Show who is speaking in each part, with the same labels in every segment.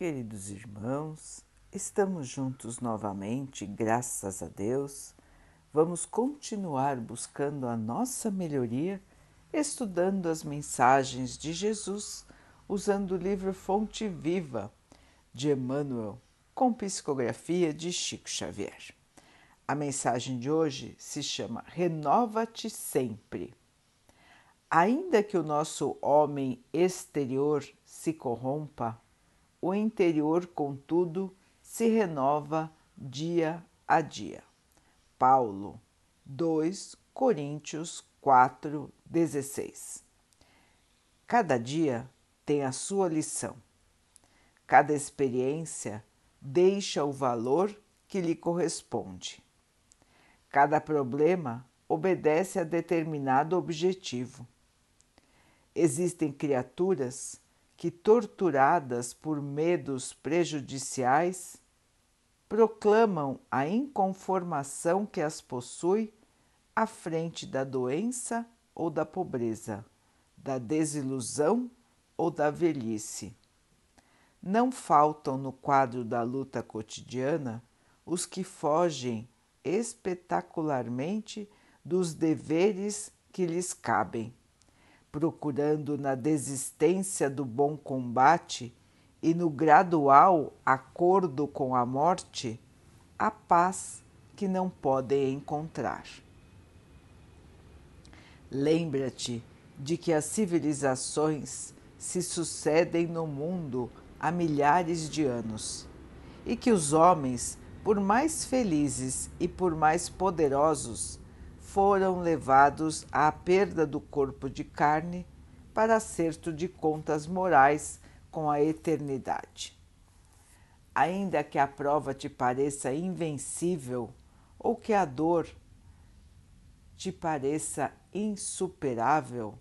Speaker 1: Queridos irmãos, estamos juntos novamente, graças a Deus. Vamos continuar buscando a nossa melhoria, estudando as mensagens de Jesus, usando o livro Fonte Viva de Emmanuel, com psicografia de Chico Xavier. A mensagem de hoje se chama Renova-te sempre. Ainda que o nosso homem exterior se corrompa, o interior, contudo, se renova dia a dia. Paulo 2 Coríntios 4, 16. Cada dia tem a sua lição. Cada experiência deixa o valor que lhe corresponde. Cada problema obedece a determinado objetivo. Existem criaturas que, torturadas por medos prejudiciais, proclamam a inconformação que as possui à frente da doença ou da pobreza, da desilusão ou da velhice. Não faltam no quadro da luta cotidiana os que fogem espetacularmente dos deveres que lhes cabem procurando na desistência do bom combate e no gradual acordo com a morte a paz que não podem encontrar. Lembra-te de que as civilizações se sucedem no mundo há milhares de anos e que os homens, por mais felizes e por mais poderosos, foram levados à perda do corpo de carne para acerto de contas morais com a eternidade. Ainda que a prova te pareça invencível ou que a dor te pareça insuperável,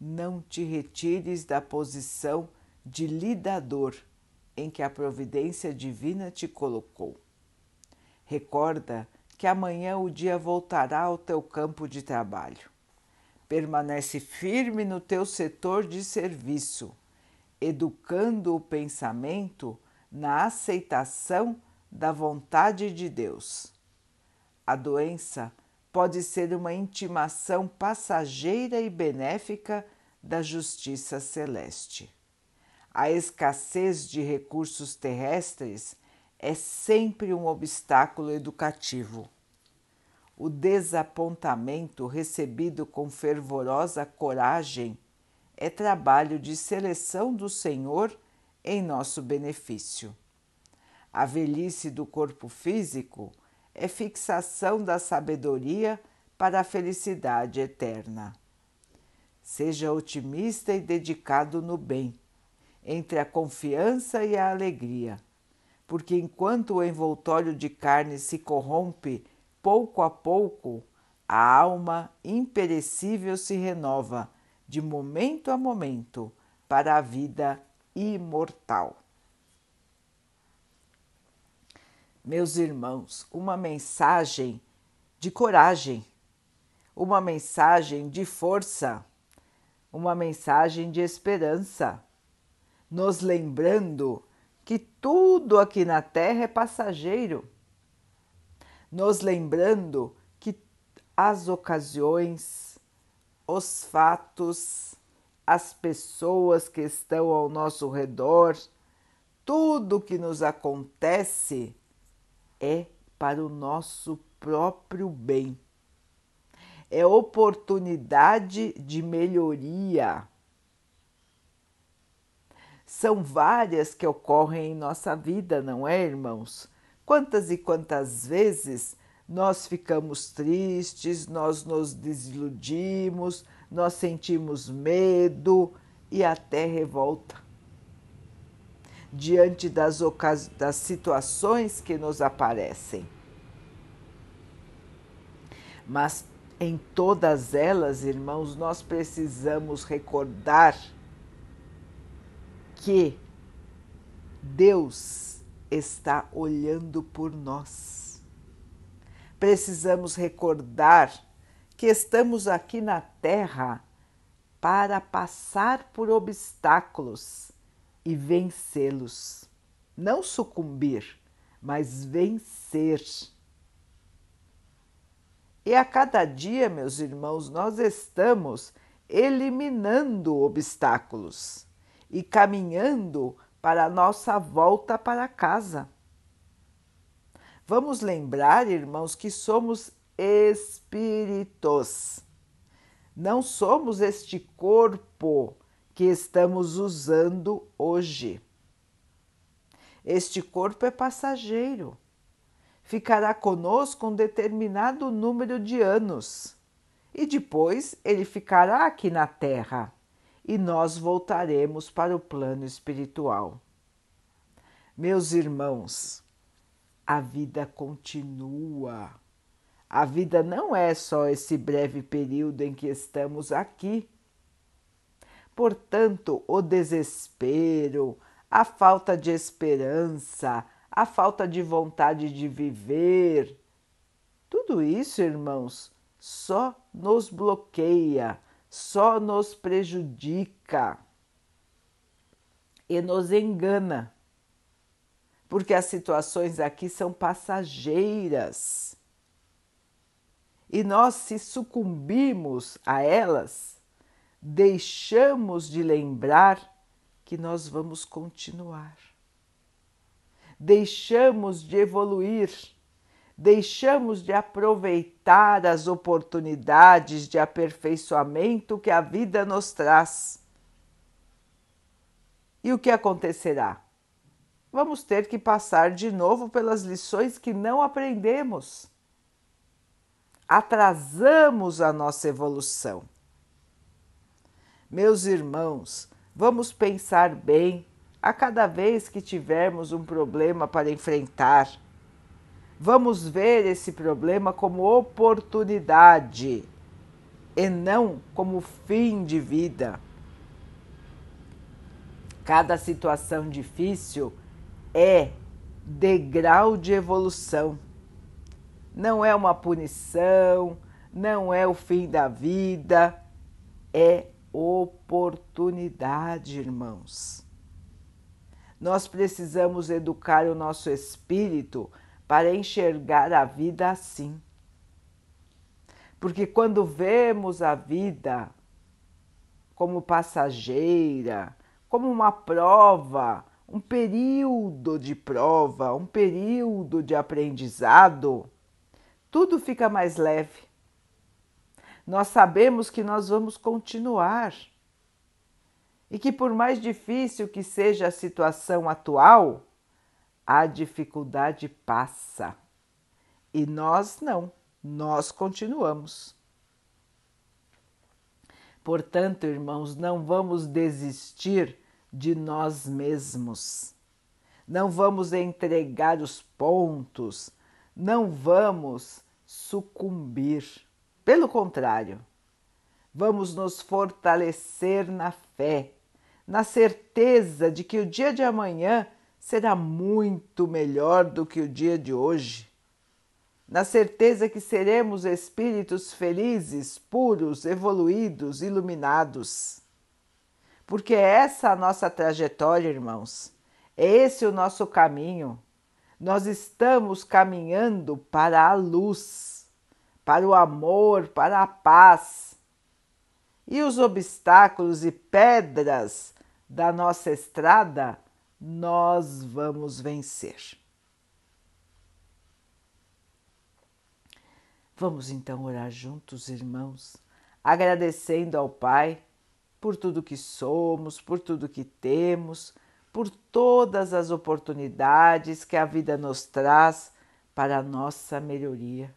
Speaker 1: não te retires da posição de lidador em que a providência divina te colocou. Recorda que amanhã o dia voltará ao teu campo de trabalho. Permanece firme no teu setor de serviço, educando o pensamento na aceitação da vontade de Deus. A doença pode ser uma intimação passageira e benéfica da justiça celeste. A escassez de recursos terrestres é sempre um obstáculo educativo. O desapontamento recebido com fervorosa coragem é trabalho de seleção do Senhor em nosso benefício. A velhice do corpo físico é fixação da sabedoria para a felicidade eterna. Seja otimista e dedicado no bem, entre a confiança e a alegria porque enquanto o envoltório de carne se corrompe pouco a pouco, a alma imperecível se renova de momento a momento para a vida imortal. Meus irmãos, uma mensagem de coragem, uma mensagem de força, uma mensagem de esperança, nos lembrando que tudo aqui na Terra é passageiro, nos lembrando que as ocasiões, os fatos, as pessoas que estão ao nosso redor, tudo que nos acontece é para o nosso próprio bem. É oportunidade de melhoria são várias que ocorrem em nossa vida, não é, irmãos? Quantas e quantas vezes nós ficamos tristes, nós nos desiludimos, nós sentimos medo e até revolta diante das, das situações que nos aparecem. Mas em todas elas, irmãos, nós precisamos recordar que Deus está olhando por nós. Precisamos recordar que estamos aqui na Terra para passar por obstáculos e vencê-los. Não sucumbir, mas vencer. E a cada dia, meus irmãos, nós estamos eliminando obstáculos e caminhando para a nossa volta para casa. Vamos lembrar, irmãos, que somos espíritos. Não somos este corpo que estamos usando hoje. Este corpo é passageiro. Ficará conosco um determinado número de anos e depois ele ficará aqui na Terra e nós voltaremos para o plano espiritual. Meus irmãos, a vida continua. A vida não é só esse breve período em que estamos aqui. Portanto, o desespero, a falta de esperança, a falta de vontade de viver, tudo isso, irmãos, só nos bloqueia, só nos prejudica e nos engana porque as situações aqui são passageiras. E nós, se sucumbimos a elas, deixamos de lembrar que nós vamos continuar. Deixamos de evoluir, deixamos de aproveitar as oportunidades de aperfeiçoamento que a vida nos traz. E o que acontecerá? vamos ter que passar de novo pelas lições que não aprendemos. Atrasamos a nossa evolução. Meus irmãos, vamos pensar bem a cada vez que tivermos um problema para enfrentar. Vamos ver esse problema como oportunidade e não como fim de vida. Cada situação difícil é degrau de evolução. Não é uma punição, não é o fim da vida, é oportunidade, irmãos. Nós precisamos educar o nosso espírito para enxergar a vida assim. Porque quando vemos a vida como passageira, como uma prova, um período de prova, um período de aprendizado, tudo fica mais leve. Nós sabemos que nós vamos continuar e que, por mais difícil que seja a situação atual, a dificuldade passa e nós não, nós continuamos. Portanto, irmãos, não vamos desistir de nós mesmos. Não vamos entregar os pontos, não vamos sucumbir. Pelo contrário, vamos nos fortalecer na fé, na certeza de que o dia de amanhã será muito melhor do que o dia de hoje, na certeza que seremos espíritos felizes, puros, evoluídos, iluminados porque é essa a nossa trajetória, irmãos. É esse o nosso caminho. Nós estamos caminhando para a luz, para o amor, para a paz. E os obstáculos e pedras da nossa estrada nós vamos vencer. Vamos então orar juntos, irmãos, agradecendo ao Pai por tudo que somos, por tudo que temos, por todas as oportunidades que a vida nos traz para a nossa melhoria,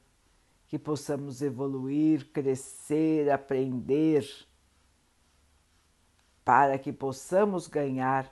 Speaker 1: que possamos evoluir, crescer, aprender, para que possamos ganhar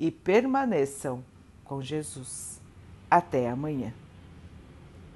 Speaker 1: e permaneçam com Jesus. Até amanhã.